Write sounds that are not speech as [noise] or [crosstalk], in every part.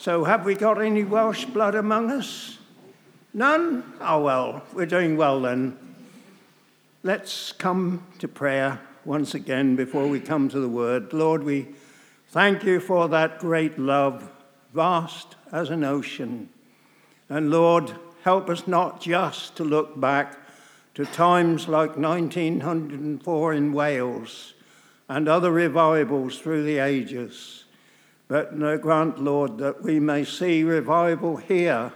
So, have we got any Welsh blood among us? None? Oh, well, we're doing well then. Let's come to prayer once again before we come to the word. Lord, we thank you for that great love, vast as an ocean. And Lord, help us not just to look back to times like 1904 in Wales and other revivals through the ages, but grant, Lord, that we may see revival here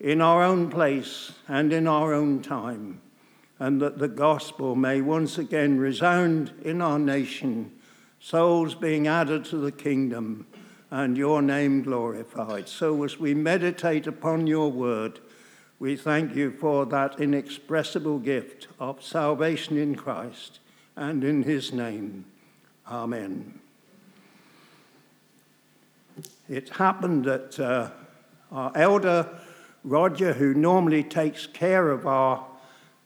in our own place and in our own time, and that the gospel may once again resound in our nation, souls being added to the kingdom, and your name glorified. So as we meditate upon your word, we thank you for that inexpressible gift of salvation in Christ and in his name. Amen. It happened that uh, our elder Roger, who normally takes care of our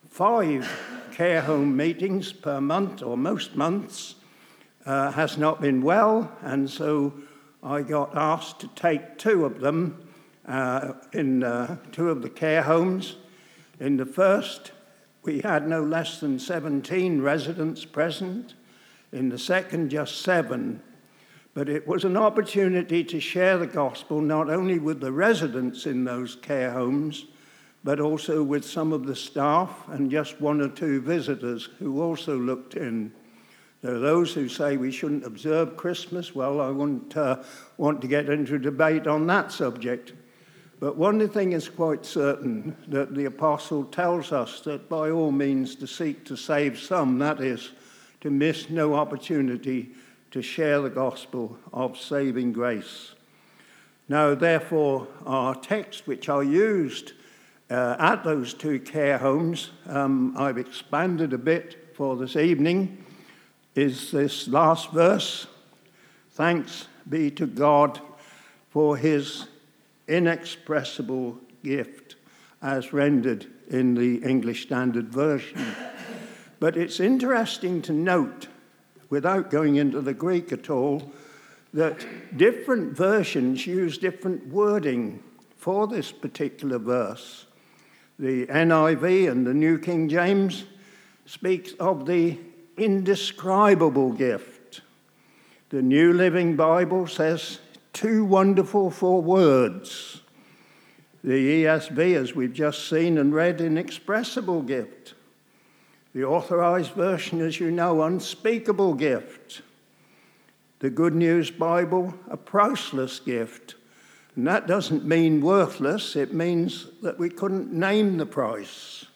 five care home meetings per month or most months, uh, has not been well, and so I got asked to take two of them uh, in uh, two of the care homes. In the first, we had no less than 17 residents present. In the second, just seven. But it was an opportunity to share the gospel not only with the residents in those care homes, but also with some of the staff and just one or two visitors who also looked in. There are those who say we shouldn't observe Christmas. Well, I wouldn't uh, want to get into debate on that subject. But one thing is quite certain that the apostle tells us that by all means to seek to save some, that is, to miss no opportunity to share the gospel of saving grace. Now, therefore, our text, which I used uh, at those two care homes, um, I've expanded a bit for this evening, is this last verse Thanks be to God for his inexpressible gift, as rendered in the English Standard Version. But it's interesting to note without going into the Greek at all, that different versions use different wording for this particular verse. The NIV and the New King James speaks of the indescribable gift. The New Living Bible says, too wonderful for words. The ESV, as we've just seen and read, inexpressible gift. The authorized version, as you know, unspeakable gift. The Good News Bible, a priceless gift. And that doesn't mean worthless, it means that we couldn't name the price.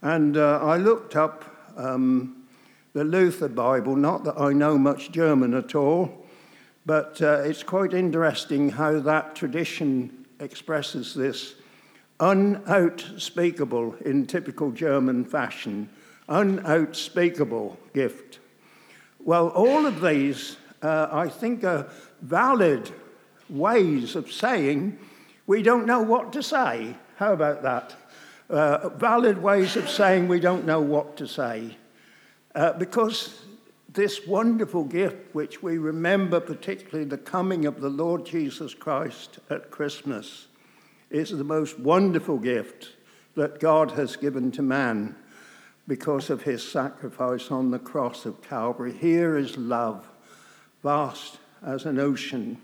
And uh, I looked up um, the Luther Bible, not that I know much German at all, but uh, it's quite interesting how that tradition expresses this unoutspeakable in typical German fashion unoutspeakable gift. Well, all of these, uh, I think, are valid ways of saying we don't know what to say. How about that? Uh, valid ways of saying we don't know what to say. Uh, because this wonderful gift, which we remember particularly the coming of the Lord Jesus Christ at Christmas, is the most wonderful gift that God has given to man because of his sacrifice on the cross of Calvary. Here is love, vast as an ocean.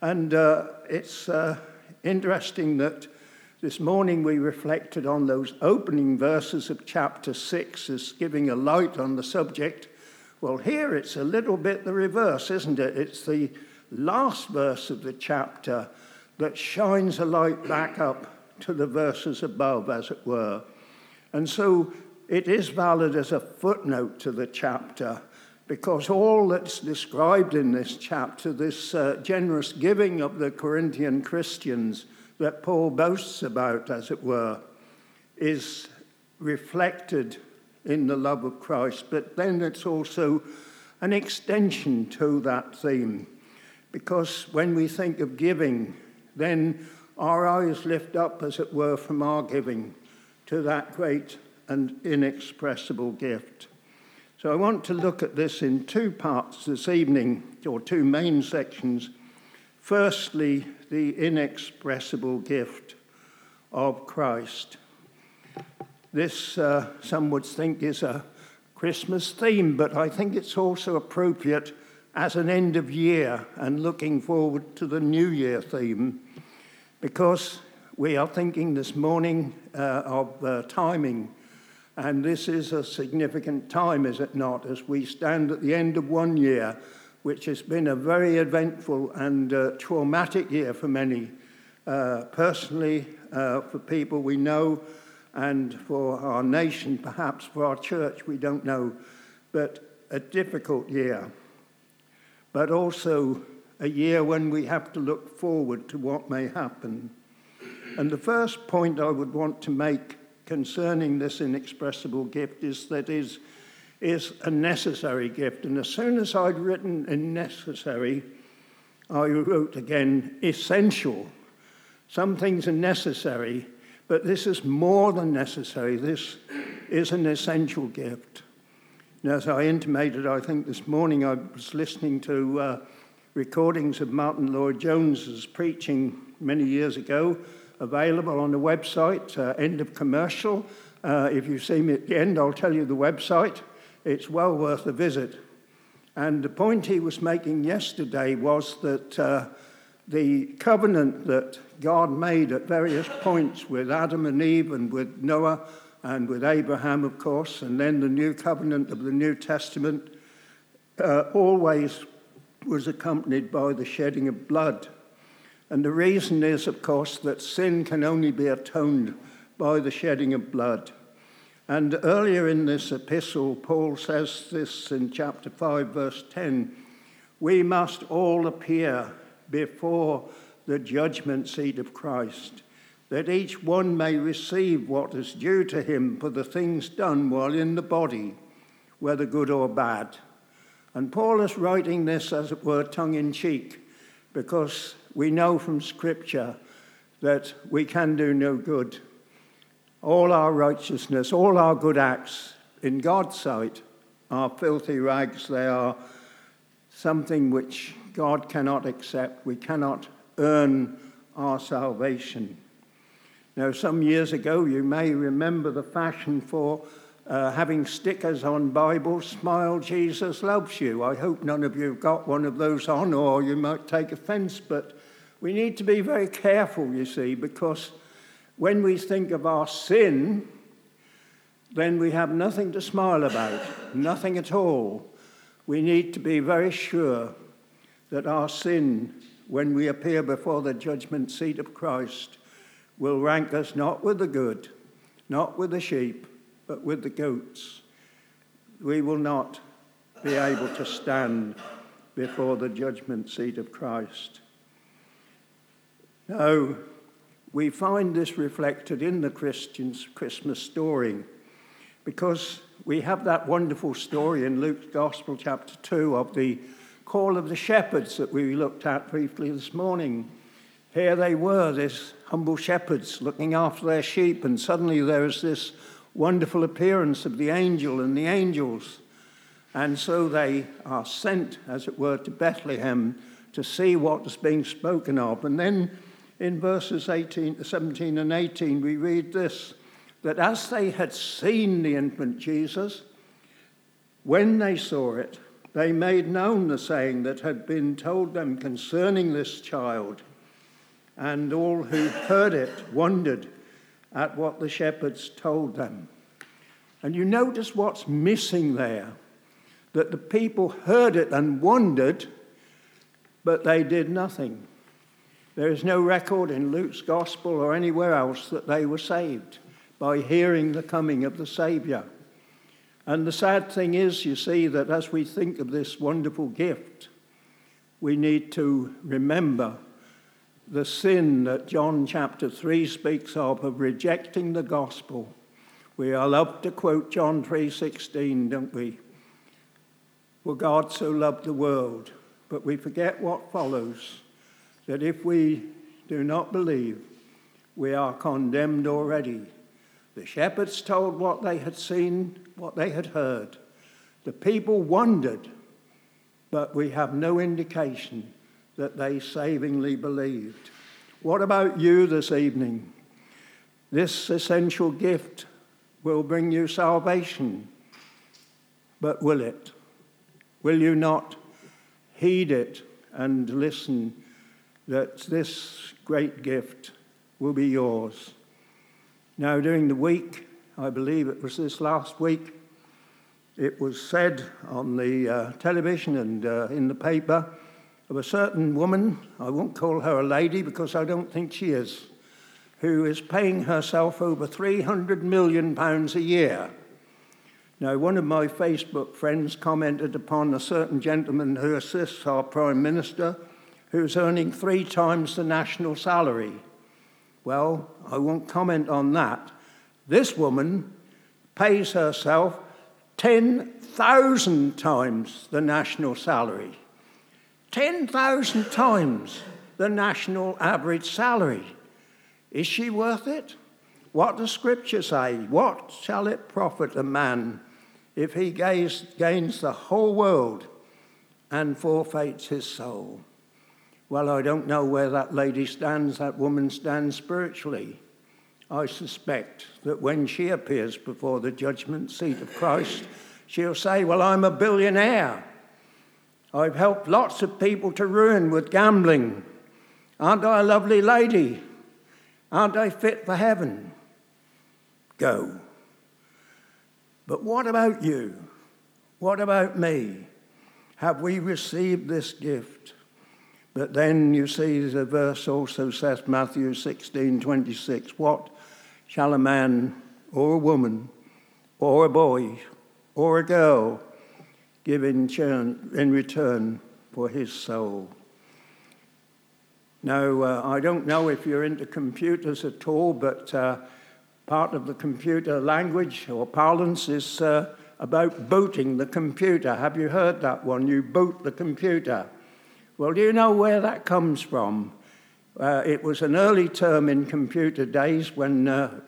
And uh, it's uh, interesting that this morning we reflected on those opening verses of chapter 6 as giving a light on the subject. Well, here it's a little bit the reverse, isn't it? It's the last verse of the chapter that shines a light back up to the verses above, as it were. And so it is valid as a footnote to the chapter because all that's described in this chapter, this uh, generous giving of the Corinthian Christians that Paul boasts about, as it were, is reflected in the love of Christ. But then it's also an extension to that theme because when we think of giving, then our eyes lift up, as it were, from our giving to that great and inexpressible gift. So I want to look at this in two parts this evening, or two main sections. Firstly, the inexpressible gift of Christ. This, uh, some would think, is a Christmas theme, but I think it's also appropriate as an end of year and looking forward to the New Year theme because we are thinking this morning uh, of uh, timing. And this is a significant time, is it not, as we stand at the end of one year, which has been a very eventful and uh, traumatic year for many, uh, personally, uh, for people we know, and for our nation, perhaps for our church, we don't know, but a difficult year. But also a year when we have to look forward to what may happen. And the first point I would want to make concerning this inexpressible gift is that is is a necessary gift. And as soon as I'd written necessary, I wrote again essential. Some things are necessary, but this is more than necessary. This is an essential gift. And as I intimated, I think this morning I was listening to uh, recordings of Martyn Lloyd-Jones's preaching many years ago, available on the website, uh, end of commercial. Uh, if you see me at the end, I'll tell you the website. It's well worth a visit. And the point he was making yesterday was that uh, the covenant that God made at various points with Adam and Eve and with Noah and with Abraham, of course, and then the new covenant of the New Testament uh, always was accompanied by the shedding of blood. And the reason is, of course, that sin can only be atoned by the shedding of blood. And earlier in this epistle, Paul says this in chapter 5, verse 10 We must all appear before the judgment seat of Christ, that each one may receive what is due to him for the things done while in the body, whether good or bad. And Paul is writing this, as it were, tongue in cheek, because we know from Scripture that we can do no good. All our righteousness, all our good acts in God's sight are filthy rags. They are something which God cannot accept. We cannot earn our salvation. Now, some years ago, you may remember the fashion for uh, having stickers on Bibles, Smile, Jesus loves you. I hope none of you have got one of those on, or you might take offense, but we need to be very careful, you see, because when we think of our sin, then we have nothing to smile about, nothing at all. We need to be very sure that our sin, when we appear before the judgment seat of Christ, will rank us not with the good, not with the sheep, but with the goats. We will not be able to stand before the judgment seat of Christ. No, we find this reflected in the Christian's Christmas story because we have that wonderful story in Luke's Gospel, chapter 2, of the call of the shepherds that we looked at briefly this morning. Here they were, these humble shepherds looking after their sheep, and suddenly there is this wonderful appearance of the angel and the angels. And so they are sent, as it were, to Bethlehem to see what is being spoken of. And then in verses 18, 17 and 18, we read this that as they had seen the infant Jesus, when they saw it, they made known the saying that had been told them concerning this child. And all who heard it wondered at what the shepherds told them. And you notice what's missing there that the people heard it and wondered, but they did nothing. There is no record in Luke's gospel or anywhere else that they were saved by hearing the coming of the Saviour. And the sad thing is, you see, that as we think of this wonderful gift, we need to remember the sin that John chapter 3 speaks of, of rejecting the gospel. We are loved to quote John 3:16, don't we? For God so loved the world, but we forget what follows that if we do not believe, we are condemned already. The shepherds told what they had seen, what they had heard. The people wondered, but we have no indication that they savingly believed. What about you this evening? This essential gift will bring you salvation, but will it? Will you not heed it and listen that this great gift will be yours? Now, during the week, I believe it was this last week, it was said on the uh, television and uh, in the paper of a certain woman, I won't call her a lady because I don't think she is, who is paying herself over 300 million pounds a year. Now, one of my Facebook friends commented upon a certain gentleman who assists our Prime Minister who's earning three times the national salary. Well, I won't comment on that. This woman pays herself 10,000 times the national salary. 10,000 times the national average salary. Is she worth it? What does Scripture say? What shall it profit a man if he gains, gains the whole world and forfeits his soul? Well, I don't know where that lady stands, that woman stands spiritually. I suspect that when she appears before the judgment seat of Christ, she'll say, Well, I'm a billionaire. I've helped lots of people to ruin with gambling. Aren't I a lovely lady? Aren't I fit for heaven? Go. But what about you? What about me? Have we received this gift? But then you see the verse also says, Matthew 16 26, What shall a man or a woman or a boy or a girl give in, in return for his soul? Now, uh, I don't know if you're into computers at all, but uh, part of the computer language or parlance is uh, about booting the computer. Have you heard that one? You boot the computer. Well, do you know where that comes from? Uh, it was an early term in computer days when uh,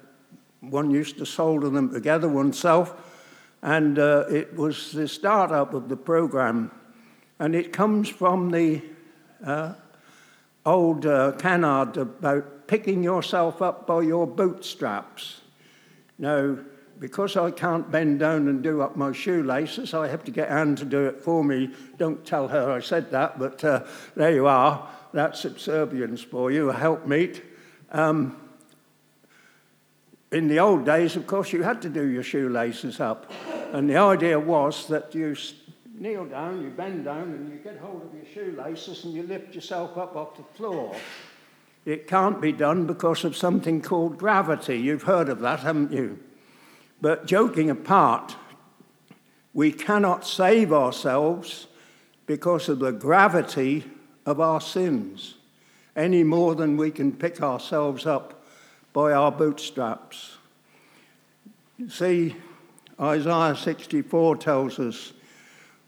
one used to solder them together oneself, and uh, it was the start up of the program. And it comes from the uh, old uh, canard about picking yourself up by your bootstraps. Now, because I can't bend down and do up my shoelaces, I have to get Anne to do it for me. Don't tell her I said that, but uh, there you are. That's subservience for you, helpmeet. Um, in the old days, of course, you had to do your shoelaces up. And the idea was that you kneel down, you bend down, and you get hold of your shoelaces and you lift yourself up off the floor. It can't be done because of something called gravity. You've heard of that, haven't you? But joking apart, we cannot save ourselves because of the gravity of our sins any more than we can pick ourselves up by our bootstraps. See, Isaiah 64 tells us,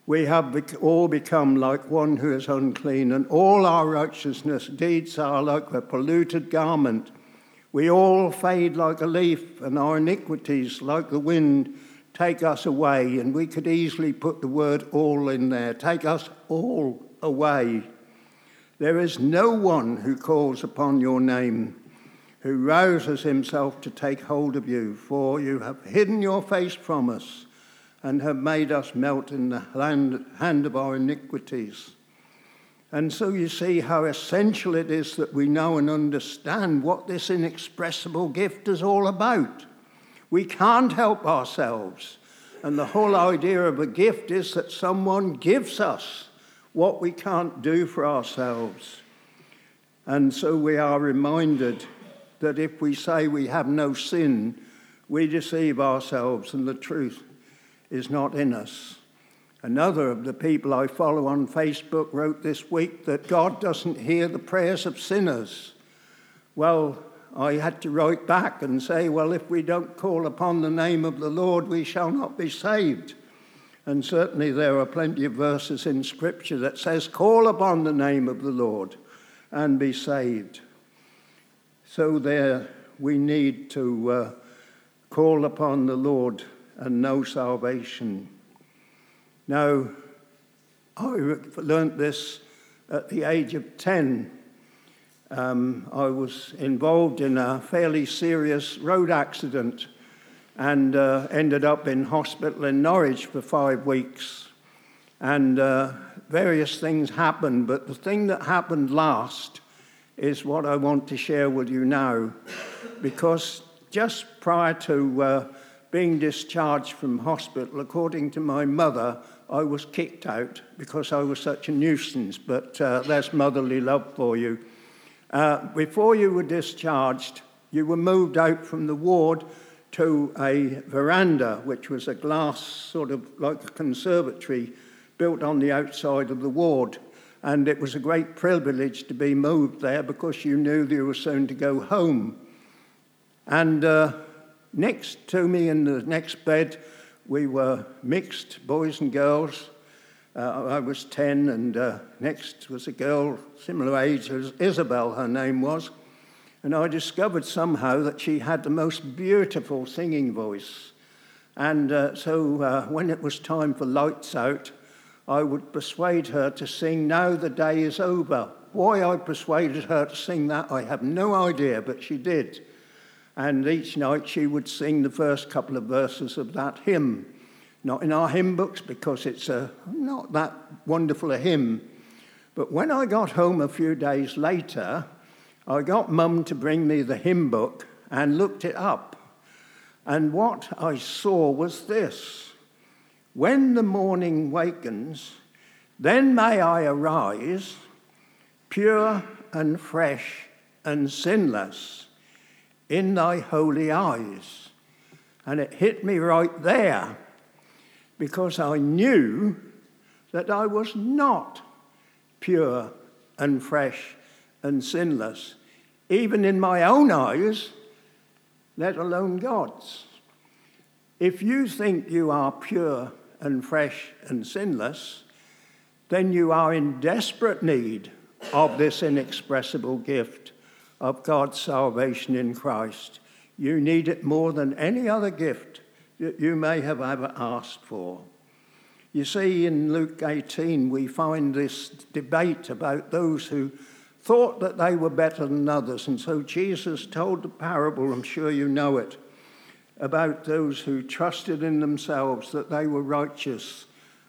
We have all become like one who is unclean, and all our righteousness deeds are like a polluted garment. We all fade like a leaf, and our iniquities, like the wind, take us away. And we could easily put the word all in there take us all away. There is no one who calls upon your name, who rouses himself to take hold of you, for you have hidden your face from us and have made us melt in the hand of our iniquities. And so you see how essential it is that we know and understand what this inexpressible gift is all about. We can't help ourselves. And the whole idea of a gift is that someone gives us what we can't do for ourselves. And so we are reminded that if we say we have no sin, we deceive ourselves and the truth is not in us. Another of the people I follow on Facebook wrote this week that God doesn't hear the prayers of sinners. Well, I had to write back and say, well, if we don't call upon the name of the Lord, we shall not be saved. And certainly there are plenty of verses in Scripture that says, call upon the name of the Lord and be saved. So there we need to uh, call upon the Lord and know salvation. Now, I learnt this at the age of 10. Um, I was involved in a fairly serious road accident and uh, ended up in hospital in Norwich for five weeks. And uh, various things happened, but the thing that happened last is what I want to share with you now. Because just prior to uh, being discharged from hospital, according to my mother, I was kicked out because I was such a nuisance, but uh, that's motherly love for you. Uh, before you were discharged, you were moved out from the ward to a veranda, which was a glass, sort of like a conservatory, built on the outside of the ward. And it was a great privilege to be moved there because you knew you were soon to go home. And uh, next to me in the next bed, we were mixed, boys and girls. Uh, I was 10, and uh, next was a girl similar age as Isabel, her name was. And I discovered somehow that she had the most beautiful singing voice. And uh, so uh, when it was time for lights out, I would persuade her to sing Now the Day is Over. Why I persuaded her to sing that, I have no idea, but she did. And each night she would sing the first couple of verses of that hymn. Not in our hymn books because it's a, not that wonderful a hymn. But when I got home a few days later, I got mum to bring me the hymn book and looked it up. And what I saw was this When the morning wakens, then may I arise, pure and fresh and sinless, in thy holy eyes. And it hit me right there because I knew that I was not pure and fresh and sinless, even in my own eyes, let alone God's. If you think you are pure and fresh and sinless, then you are in desperate need of this inexpressible gift of God's salvation in Christ. You need it more than any other gift that you may have ever asked for. You see, in Luke 18, we find this debate about those who thought that they were better than others. And so Jesus told the parable, I'm sure you know it, about those who trusted in themselves that they were righteous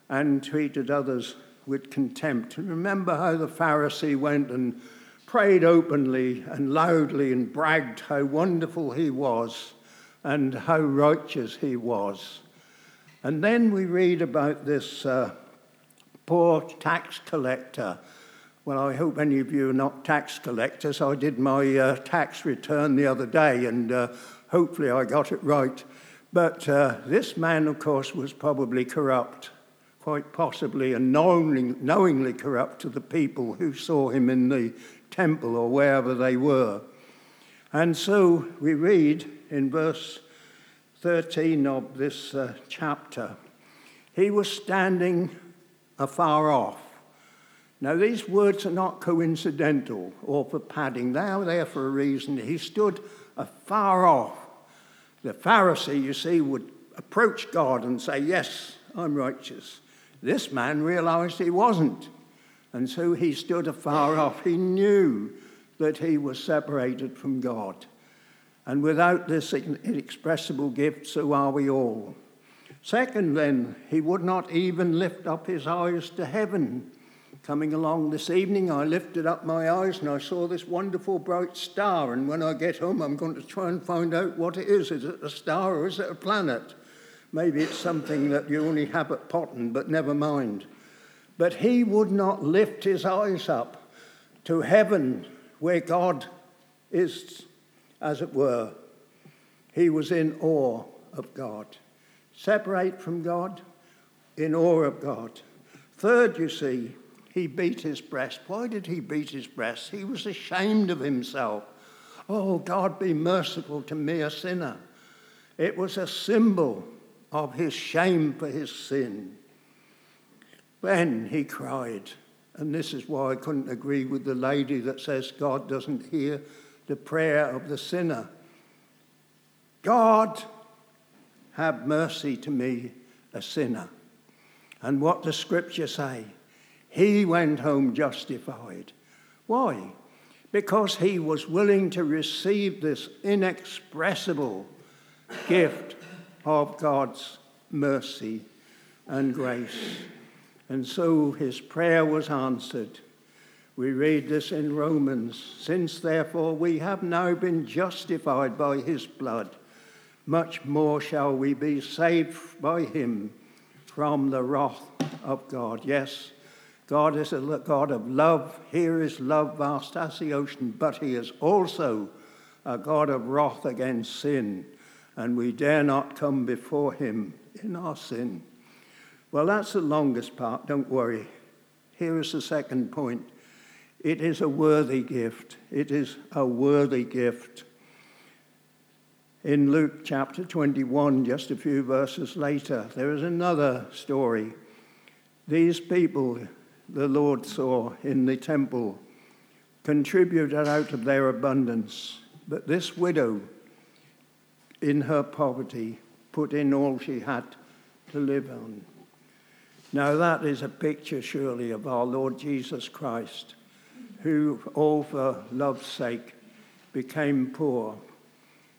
and treated others with contempt. remember how the Pharisee went and prayed openly and loudly and bragged how wonderful he was and how righteous he was. And then we read about this uh, poor tax collector well, I hope any of you are not tax collectors. I did my uh, tax return the other day and uh, hopefully I got it right. But uh, this man, of course, was probably corrupt, quite possibly, and knowingly, knowingly corrupt to the people who saw him in the temple or wherever they were. And so we read in verse 13 of this uh, chapter he was standing afar off now, these words are not coincidental or for padding, they are there for a reason. He stood afar off. The Pharisee, you see, would approach God and say, Yes, I'm righteous. This man realized he wasn't. And so he stood afar off. He knew that he was separated from God. And without this inexpressible gift, so are we all. Second, then, he would not even lift up his eyes to heaven Coming along this evening, I lifted up my eyes and I saw this wonderful bright star. And when I get home, I'm going to try and find out what it is. Is it a star or is it a planet? Maybe it's something that you only have at Potton, but never mind. But he would not lift his eyes up to heaven where God is, as it were. He was in awe of God. Separate from God, in awe of God. Third, you see, he beat his breast. Why did he beat his breast? He was ashamed of himself. Oh, God, be merciful to me, a sinner. It was a symbol of his shame for his sin. Then he cried, and this is why I couldn't agree with the lady that says God doesn't hear the prayer of the sinner. God, have mercy to me, a sinner. And what does Scripture say? He went home justified. Why? Because he was willing to receive this inexpressible gift of God's mercy and grace. And so his prayer was answered. We read this in Romans. Since therefore we have now been justified by his blood, much more shall we be saved by him from the wrath of God. Yes, God is a God of love. Here is love vast as the ocean, but he is also a God of wrath against sin, and we dare not come before him in our sin. Well, that's the longest part, don't worry. Here is the second point it is a worthy gift. It is a worthy gift. In Luke chapter 21, just a few verses later, there is another story. These people the Lord saw in the temple contributed out of their abundance, but this widow, in her poverty, put in all she had to live on. Now, that is a picture, surely, of our Lord Jesus Christ who, all for love's sake, became poor.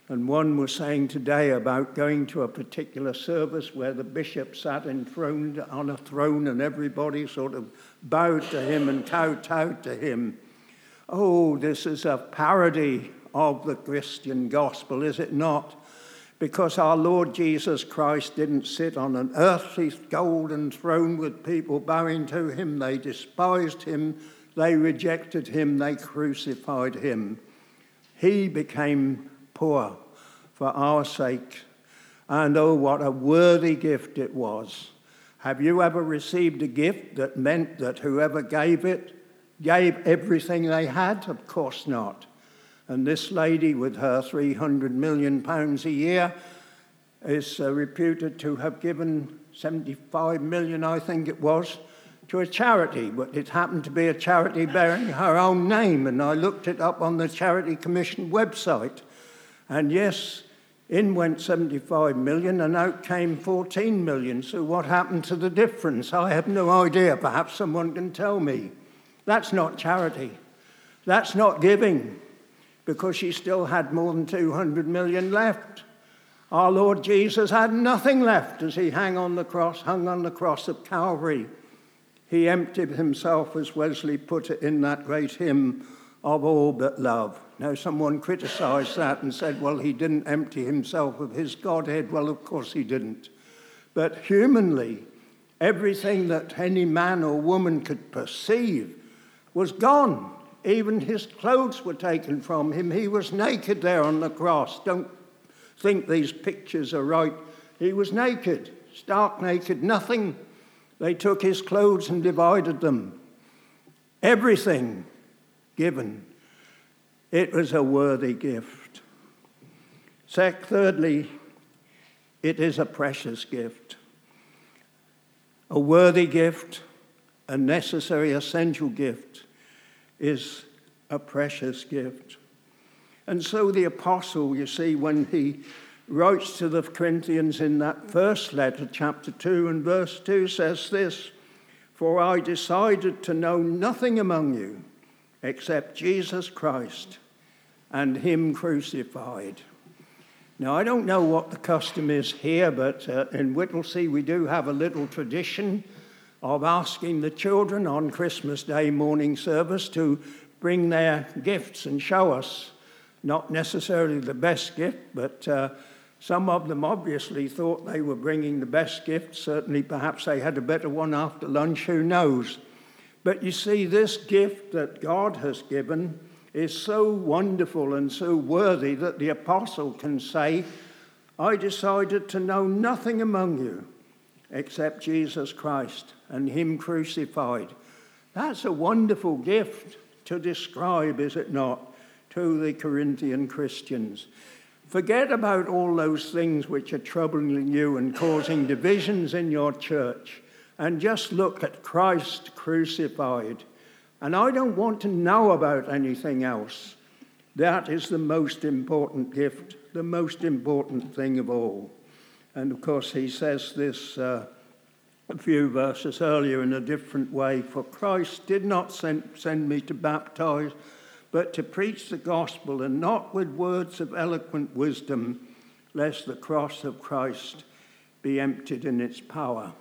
And one was saying today about going to a particular service where the bishop sat enthroned on a throne and everybody sort of bowed to him and kowtowed to him. Oh, this is a parody of the Christian gospel, is it not? Because our Lord Jesus Christ didn't sit on an earthly golden throne with people bowing to him. They despised him, they rejected him, they crucified him. He became poor for our sake. And oh, what a worthy gift it was. Have you ever received a gift that meant that whoever gave it gave everything they had? Of course not. And this lady, with her 300 million pounds a year, is uh, reputed to have given 75 million, I think it was, to a charity, but it happened to be a charity bearing her own name, and I looked it up on the Charity Commission website. And yes, in went 75 million and out came 14 million. So, what happened to the difference? I have no idea. Perhaps someone can tell me. That's not charity. That's not giving because she still had more than 200 million left. Our Lord Jesus had nothing left as he hung on the cross, hung on the cross of Calvary. He emptied himself, as Wesley put it in that great hymn, of all but love. Now, someone criticized that and said, well, he didn't empty himself of his Godhead. Well, of course he didn't. But humanly, everything that any man or woman could perceive was gone. Even his clothes were taken from him. He was naked there on the cross. Don't think these pictures are right. He was naked, stark naked, nothing. They took his clothes and divided them. Everything given. It was a worthy gift. Sec, Thirdly, it is a precious gift. A worthy gift, a necessary, essential gift, is a precious gift. And so the apostle, you see, when he writes to the Corinthians in that first letter, chapter 2 and verse 2, says this For I decided to know nothing among you except Jesus Christ and Him crucified. Now, I don't know what the custom is here, but uh, in Whittlesea we do have a little tradition of asking the children on Christmas Day morning service to bring their gifts and show us. Not necessarily the best gift, but uh, some of them obviously thought they were bringing the best gift. Certainly, perhaps they had a better one after lunch, who knows? But you see, this gift that God has given is so wonderful and so worthy that the apostle can say, I decided to know nothing among you except Jesus Christ and Him crucified. That's a wonderful gift to describe, is it not, to the Corinthian Christians. Forget about all those things which are troubling you and causing divisions in your church and just look at Christ crucified. And I don't want to know about anything else. That is the most important gift, the most important thing of all. And of course, he says this uh, a few verses earlier in a different way. For Christ did not send, send me to baptize, but to preach the gospel, and not with words of eloquent wisdom, lest the cross of Christ be emptied in its power.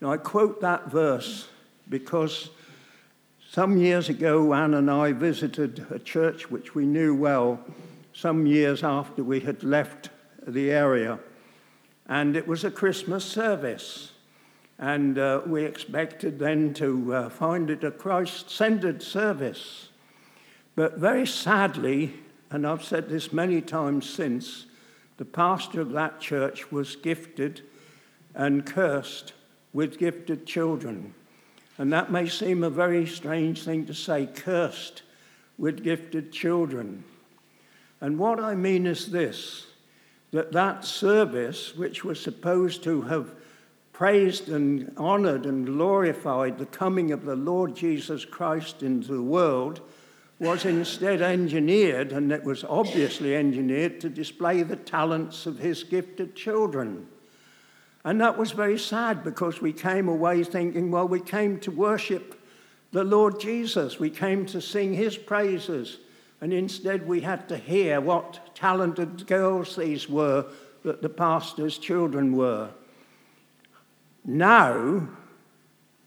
Now, I quote that verse because some years ago, Anne and I visited a church which we knew well some years after we had left the area. And it was a Christmas service. And uh, we expected then to uh, find it a Christ centered service. But very sadly, and I've said this many times since, the pastor of that church was gifted and cursed with gifted children. And that may seem a very strange thing to say, cursed with gifted children. And what I mean is this that that service, which was supposed to have praised and honored and glorified the coming of the Lord Jesus Christ into the world, was instead engineered, and it was obviously engineered to display the talents of his gifted children. And that was very sad because we came away thinking, well, we came to worship the Lord Jesus, we came to sing his praises, and instead we had to hear what talented girls these were that the pastor's children were. Now,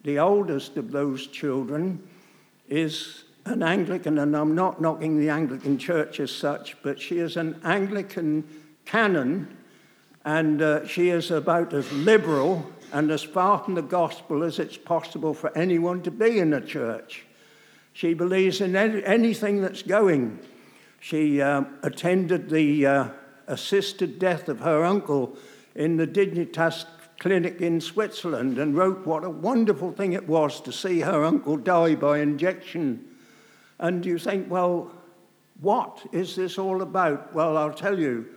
the oldest of those children is an Anglican, and I'm not knocking the Anglican Church as such, but she is an Anglican canon, and uh, she is about as liberal and as far from the gospel as it's possible for anyone to be in a church. She believes in anything that's going. She uh, attended the uh, assisted death of her uncle in the Dignitas clinic in Switzerland and wrote what a wonderful thing it was to see her uncle die by injection. And you think, well, what is this all about? Well, I'll tell you.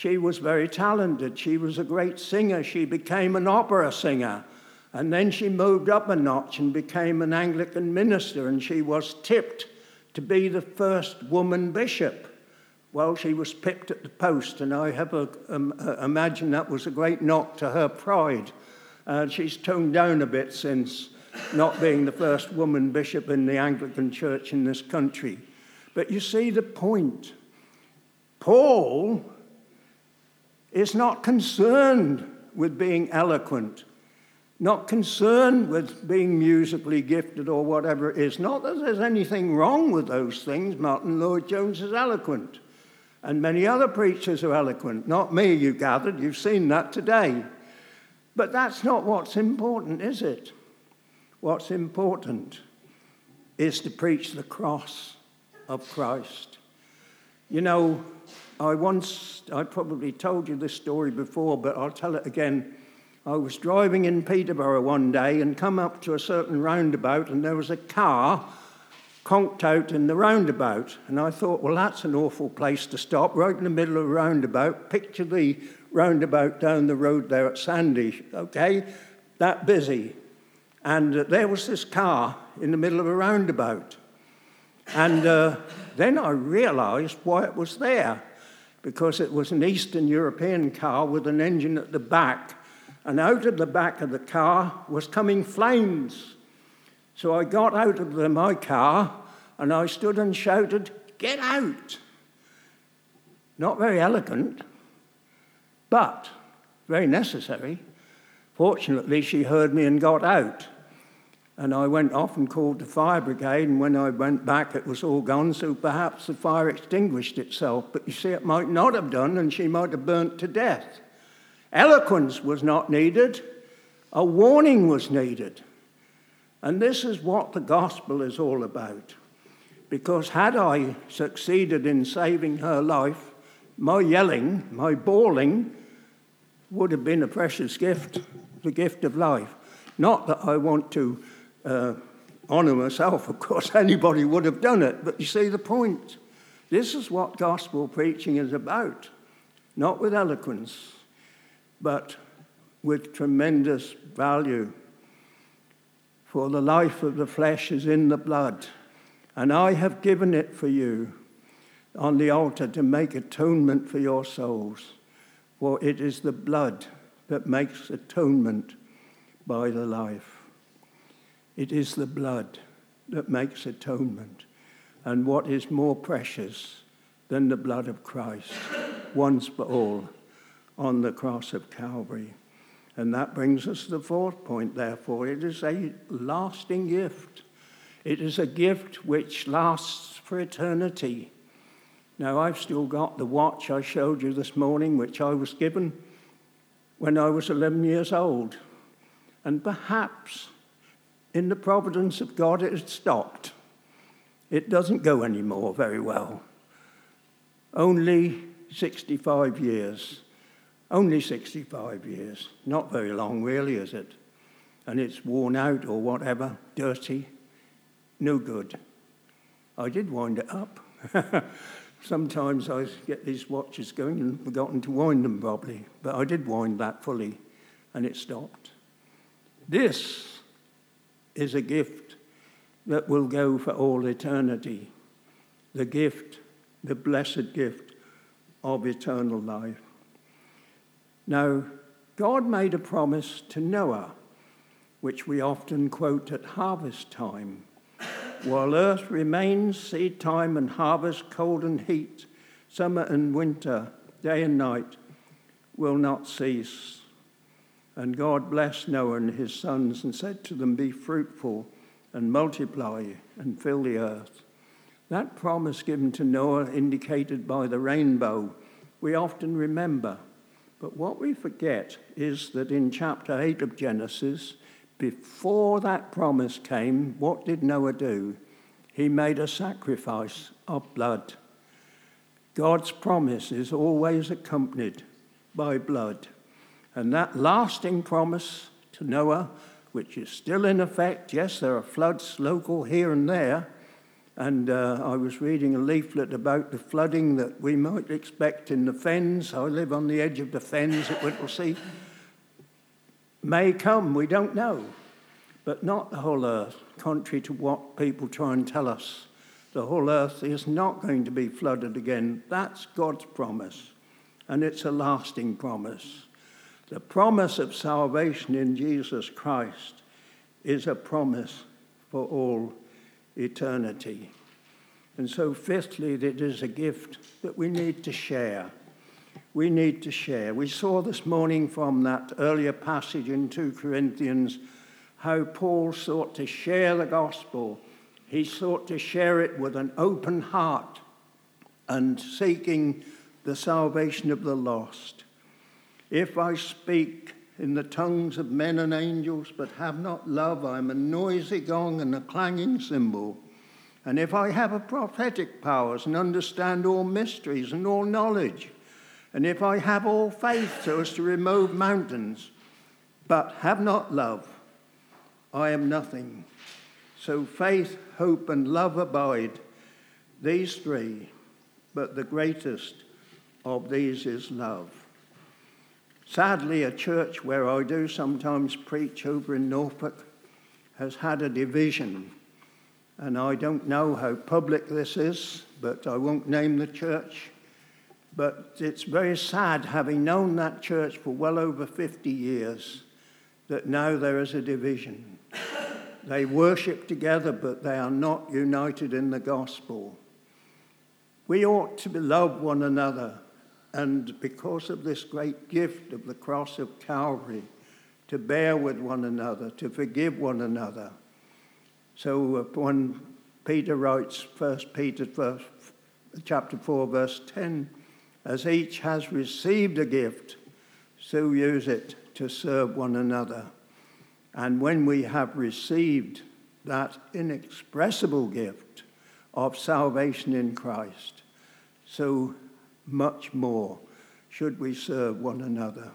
She was very talented. She was a great singer. She became an opera singer. And then she moved up a notch and became an Anglican minister, and she was tipped to be the first woman bishop. Well, she was pipped at the post, and I have um, uh, imagine that was a great knock to her pride. Uh, she's toned down a bit since not being the first woman bishop in the Anglican Church in this country. But you see the point. Paul is not concerned with being eloquent, not concerned with being musically gifted or whatever it is. Not that there's anything wrong with those things. Martyn Lloyd-Jones is eloquent. And many other preachers are eloquent. Not me, you gathered. You've seen that today. But that's not what's important, is it? What's important is to preach the cross of Christ. You know, I once, I probably told you this story before, but I'll tell it again. I was driving in Peterborough one day and come up to a certain roundabout, and there was a car conked out in the roundabout. And I thought, well, that's an awful place to stop, right in the middle of a roundabout. Picture the roundabout down the road there at Sandy, okay? That busy. And uh, there was this car in the middle of a roundabout. And uh, then I realized why it was there, because it was an Eastern European car with an engine at the back. And out of the back of the car was coming flames. So I got out of the, my car and I stood and shouted, Get out! Not very elegant, but very necessary. Fortunately, she heard me and got out. And I went off and called the fire brigade, and when I went back, it was all gone, so perhaps the fire extinguished itself. But you see, it might not have done, and she might have burnt to death. Eloquence was not needed, a warning was needed. And this is what the gospel is all about. Because had I succeeded in saving her life, my yelling, my bawling, would have been a precious gift, the gift of life. Not that I want to uh, honour myself, of course, [laughs] anybody would have done it, but you see the point. This is what gospel preaching is about, not with eloquence, but with tremendous value. For the life of the flesh is in the blood, and I have given it for you on the altar to make atonement for your souls. For it is the blood that makes atonement by the life. It is the blood that makes atonement. And what is more precious than the blood of Christ, once for all, on the cross of Calvary? And that brings us to the fourth point, therefore. It is a lasting gift. It is a gift which lasts for eternity. Now, I've still got the watch I showed you this morning, which I was given when I was 11 years old. And perhaps in the providence of God, it had stopped. It doesn't go anymore very well. Only 65 years. Only 65 years. Not very long, really, is it? And it's worn out or whatever, dirty, no good. I did wind it up. [laughs] Sometimes I get these watches going and forgotten to wind them properly, but I did wind that fully and it stopped. This is a gift that will go for all eternity. The gift, the blessed gift of eternal life. Now, God made a promise to Noah, which we often quote at harvest time. While earth remains, seed time and harvest, cold and heat, summer and winter, day and night, will not cease. And God blessed Noah and his sons and said to them, Be fruitful and multiply and fill the earth. That promise given to Noah, indicated by the rainbow, we often remember. But what we forget is that in chapter 8 of Genesis, before that promise came, what did Noah do? He made a sacrifice of blood. God's promise is always accompanied by blood. And that lasting promise to Noah, which is still in effect, yes, there are floods local here and there. And uh, I was reading a leaflet about the flooding that we might expect in the fens. I live on the edge of the fens at Whittlesey may come, we don't know, but not the whole earth, contrary to what people try and tell us. The whole earth is not going to be flooded again. That's God's promise, and it's a lasting promise. The promise of salvation in Jesus Christ is a promise for all eternity. And so, fifthly, it is a gift that we need to share we need to share. We saw this morning from that earlier passage in 2 Corinthians how Paul sought to share the gospel. He sought to share it with an open heart and seeking the salvation of the lost. If I speak in the tongues of men and angels but have not love, I am a noisy gong and a clanging cymbal. And if I have a prophetic powers and understand all mysteries and all knowledge, and if I have all faith so as to remove mountains, but have not love, I am nothing. So faith, hope, and love abide, these three, but the greatest of these is love. Sadly, a church where I do sometimes preach over in Norfolk has had a division. And I don't know how public this is, but I won't name the church. But it's very sad, having known that church for well over 50 years, that now there is a division. They worship together, but they are not united in the gospel. We ought to love one another, and because of this great gift of the cross of Calvary, to bear with one another, to forgive one another. So when Peter writes, 1 Peter verse, chapter 4, verse 10, as each has received a gift, so use it to serve one another. And when we have received that inexpressible gift of salvation in Christ, so much more should we serve one another.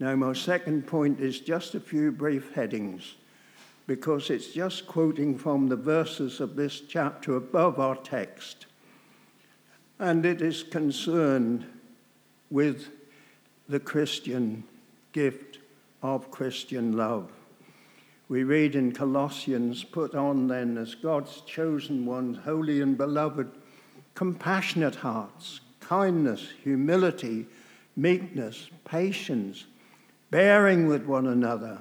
Now, my second point is just a few brief headings because it's just quoting from the verses of this chapter above our text and it is concerned with the Christian gift of Christian love. We read in Colossians, put on then as God's chosen ones, holy and beloved, compassionate hearts, kindness, humility, meekness, patience, bearing with one another,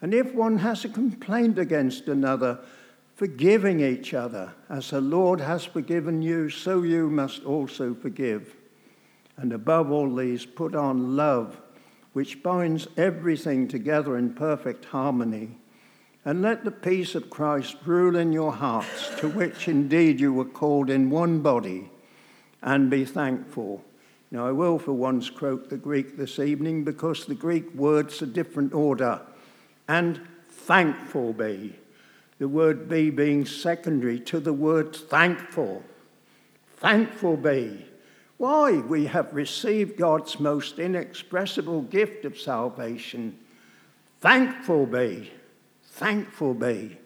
And if one has a complaint against another, forgiving each other. As the Lord has forgiven you, so you must also forgive. And above all these, put on love, which binds everything together in perfect harmony. And let the peace of Christ rule in your hearts, to which indeed you were called in one body, and be thankful. Now, I will for once quote the Greek this evening because the Greek words are different order. And thankful be the word be being secondary to the word thankful. Thankful be. Why? We have received God's most inexpressible gift of salvation. Thankful be. Thankful be.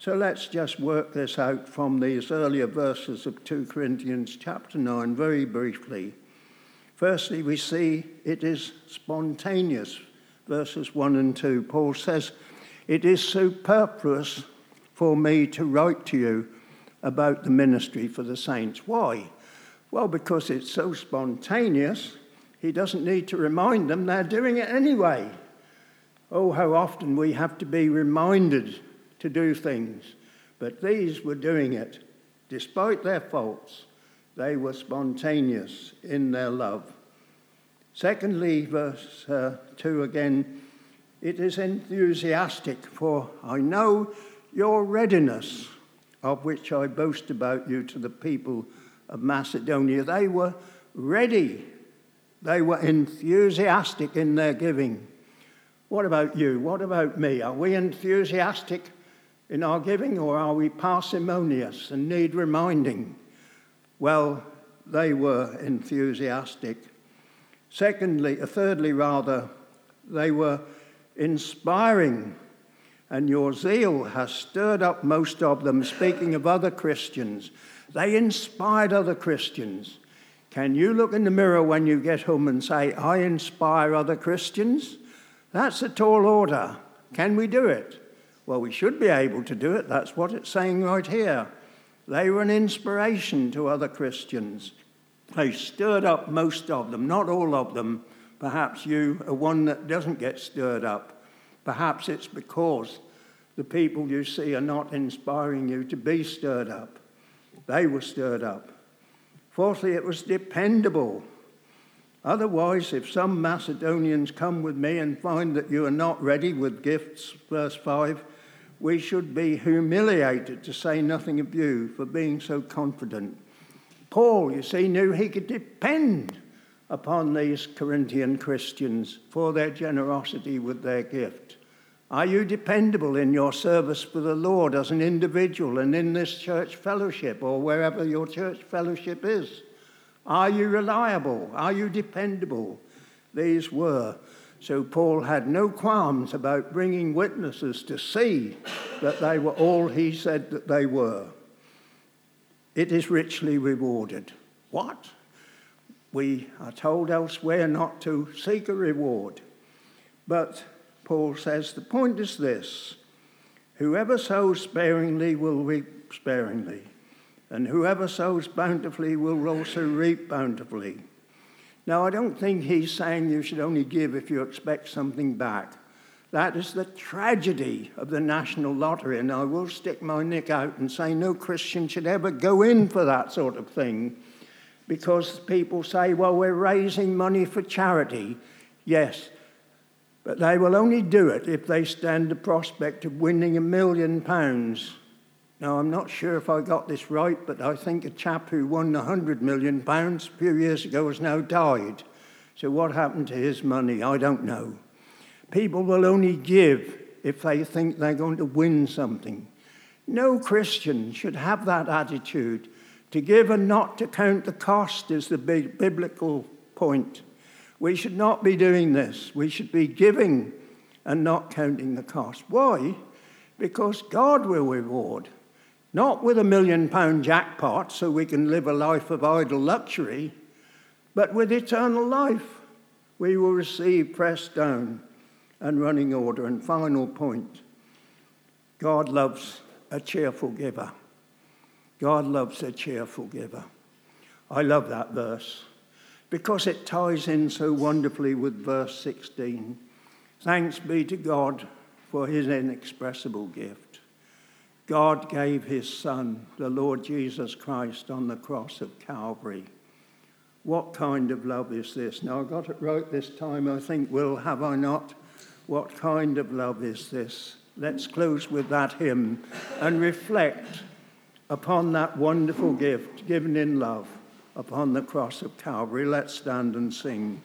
So let's just work this out from these earlier verses of 2 Corinthians chapter 9 very briefly. Firstly, we see it is spontaneous, verses 1 and 2. Paul says, It is superfluous for me to write to you about the ministry for the saints. Why? Well, because it's so spontaneous, he doesn't need to remind them, they're doing it anyway. Oh, how often we have to be reminded to do things. But these were doing it. Despite their faults, they were spontaneous in their love. Secondly, verse uh, 2 again, it is enthusiastic, for I know your readiness, of which I boast about you to the people of Macedonia. They were ready, they were enthusiastic in their giving. What about you? What about me? Are we enthusiastic in our giving or are we parsimonious and need reminding? Well, they were enthusiastic. Secondly, uh, thirdly, rather, they were inspiring and your zeal has stirred up most of them. Speaking of other Christians, they inspired other Christians. Can you look in the mirror when you get home and say, I inspire other Christians? That's a tall order. Can we do it? Well, we should be able to do it. That's what it's saying right here. They were an inspiration to other Christians. They stirred up most of them, not all of them. Perhaps you are one that doesn't get stirred up. Perhaps it's because the people you see are not inspiring you to be stirred up. They were stirred up. Fourthly, it was dependable. Otherwise, if some Macedonians come with me and find that you are not ready with gifts, verse 5, we should be humiliated, to say nothing of you, for being so confident. Paul, you see, knew he could depend upon these Corinthian Christians for their generosity with their gift? Are you dependable in your service for the Lord as an individual and in this church fellowship or wherever your church fellowship is? Are you reliable? Are you dependable? These were. So Paul had no qualms about bringing witnesses to see that they were all he said that they were. It is richly rewarded. What? We are told elsewhere not to seek a reward. But Paul says the point is this whoever sows sparingly will reap sparingly, and whoever sows bountifully will also reap bountifully. Now, I don't think he's saying you should only give if you expect something back. That is the tragedy of the national lottery, and I will stick my neck out and say no Christian should ever go in for that sort of thing because people say, well, we're raising money for charity. Yes, but they will only do it if they stand the prospect of winning a million pounds. Now, I'm not sure if I got this right, but I think a chap who won a hundred million pounds a few years ago has now died. So, what happened to his money? I don't know. People will only give if they think they're going to win something. No Christian should have that attitude to give and not to count the cost is the big biblical point. We should not be doing this. We should be giving and not counting the cost. Why? Because God will reward, not with a million pound jackpot so we can live a life of idle luxury, but with eternal life. We will receive pressed down and running order. And final point God loves a cheerful giver. God loves a cheerful giver. I love that verse because it ties in so wonderfully with verse 16. Thanks be to God for his inexpressible gift. God gave his Son, the Lord Jesus Christ, on the cross of Calvary. What kind of love is this? Now, I got it right this time, I think, Will, have I not? What kind of love is this? Let's close with that hymn and reflect upon that wonderful gift given in love upon the cross of Calvary. Let's stand and sing.